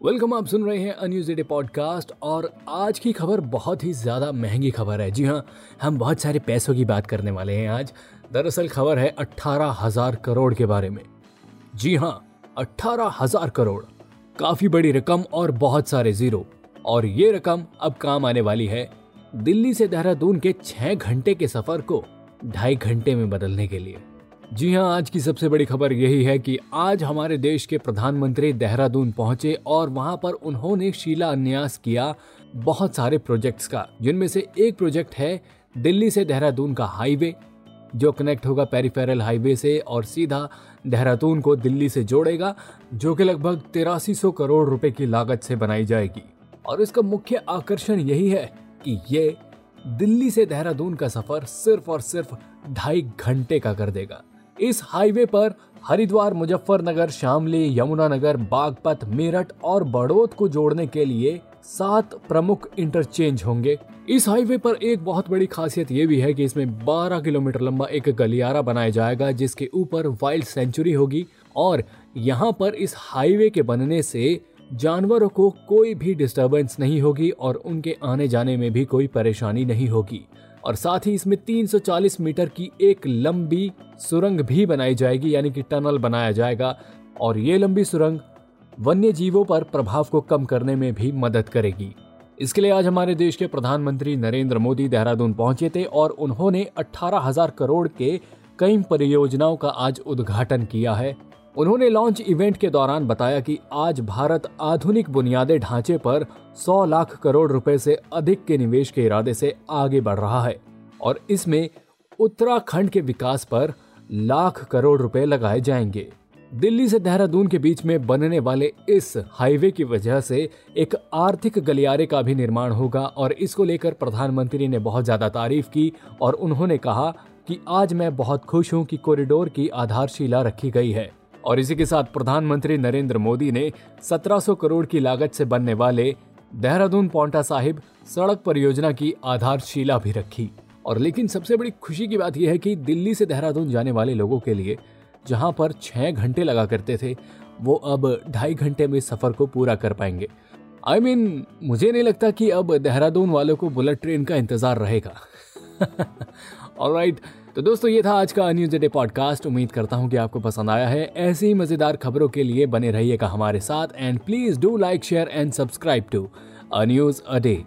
Welcome, आप सुन रहे हैं अन्यूज डे पॉडकास्ट और आज की खबर बहुत ही ज़्यादा महँगी खबर है। जी हाँ हम बहुत सारे पैसों की बात करने वाले हैं आज। दरअसल खबर है अट्ठारह हज़ार करोड़ के बारे में। जी हाँ अट्ठारह हज़ार करोड़। काफ़ी बड़ी रकम और बहुत सारे ज़ीरो। और ये रकम अब काम आने वाली है दिल्ली से देहरादून के छः घंटे के सफ़र को ढाई घंटे में बदलने के लिए। जी हाँ आज की सबसे बड़ी खबर यही है कि आज हमारे देश के प्रधानमंत्री देहरादून पहुँचे और वहाँ पर उन्होंने शिलान्यास किया बहुत सारे प्रोजेक्ट्स का, जिनमें से एक प्रोजेक्ट है दिल्ली से देहरादून का हाईवे, जो कनेक्ट होगा पेरिफेरल हाईवे से और सीधा देहरादून को दिल्ली से जोड़ेगा, जो कि लगभग तिरासी करोड़ रुपए की लागत से बनाई जाएगी। और इसका मुख्य आकर्षण यही है कि ये दिल्ली से देहरादून का सफ़र सिर्फ़ और सिर्फ़ ढाई घंटे का कर देगा। इस हाईवे पर हरिद्वार, मुजफ्फरनगर, शामली, यमुनानगर, बागपत, मेरठ और बड़ौद को जोड़ने के लिए सात प्रमुख इंटरचेंज होंगे। इस हाईवे पर एक बहुत बड़ी खासियत ये भी है कि इसमें 12 किलोमीटर लंबा एक गलियारा बनाया जाएगा, जिसके ऊपर वाइल्ड सेंचुरी होगी और यहाँ पर इस हाईवे के बनने से जानवरों को कोई भी डिस्टरबेंस नहीं होगी और उनके आने जाने में भी कोई परेशानी नहीं होगी। और साथ ही इसमें 340 मीटर की एक लंबी सुरंग भी बनाई जाएगी यानी कि टनल बनाया जाएगा और ये लंबी सुरंग वन्य जीवों पर प्रभाव को कम करने में भी मदद करेगी। इसके लिए आज हमारे देश के प्रधानमंत्री नरेंद्र मोदी देहरादून पहुँचे थे और उन्होंने 18,000 करोड़ के कई परियोजनाओं का आज उद्घाटन किया है। उन्होंने लॉन्च इवेंट के दौरान बताया कि आज भारत आधुनिक बुनियादी ढांचे पर 100 लाख करोड़ रुपए से अधिक के निवेश के इरादे से आगे बढ़ रहा है और इसमें उत्तराखंड के विकास पर लाख करोड़ रुपए लगाए जाएँगे। दिल्ली से देहरादून के बीच में बनने वाले इस हाईवे की वजह से एक आर्थिक गलियारे का भी निर्माण होगा और इसको लेकर प्रधानमंत्री ने बहुत ज़्यादा तारीफ़ की और उन्होंने कहा कि आज मैं बहुत खुश हूँ कि कॉरिडोर की आधारशिला रखी गई है। और इसी के साथ प्रधानमंत्री नरेंद्र मोदी ने 1700 करोड़ की लागत से बनने वाले देहरादून पौंटा साहिब सड़क परियोजना की आधारशिला भी रखी। और लेकिन सबसे बड़ी खुशी की बात यह है कि दिल्ली से देहरादून जाने वाले लोगों के लिए जहाँ पर छह घंटे लगा करते थे वो अब ढाई घंटे में सफ़र को पूरा कर पाएँगे। आई I मीन mean, मुझे नहीं लगता कि अब देहरादून वालों को बुलेट ट्रेन का इंतज़ार रहेगा। ऑलराइट तो दोस्तों ये था आज का न्यूज़ डे पॉडकास्ट उम्मीद करता हूँ कि आपको पसंद आया है। ऐसी ही मज़ेदार खबरों के लिए बने रहिएगा हमारे साथ। And please do like share and subscribe to a news a day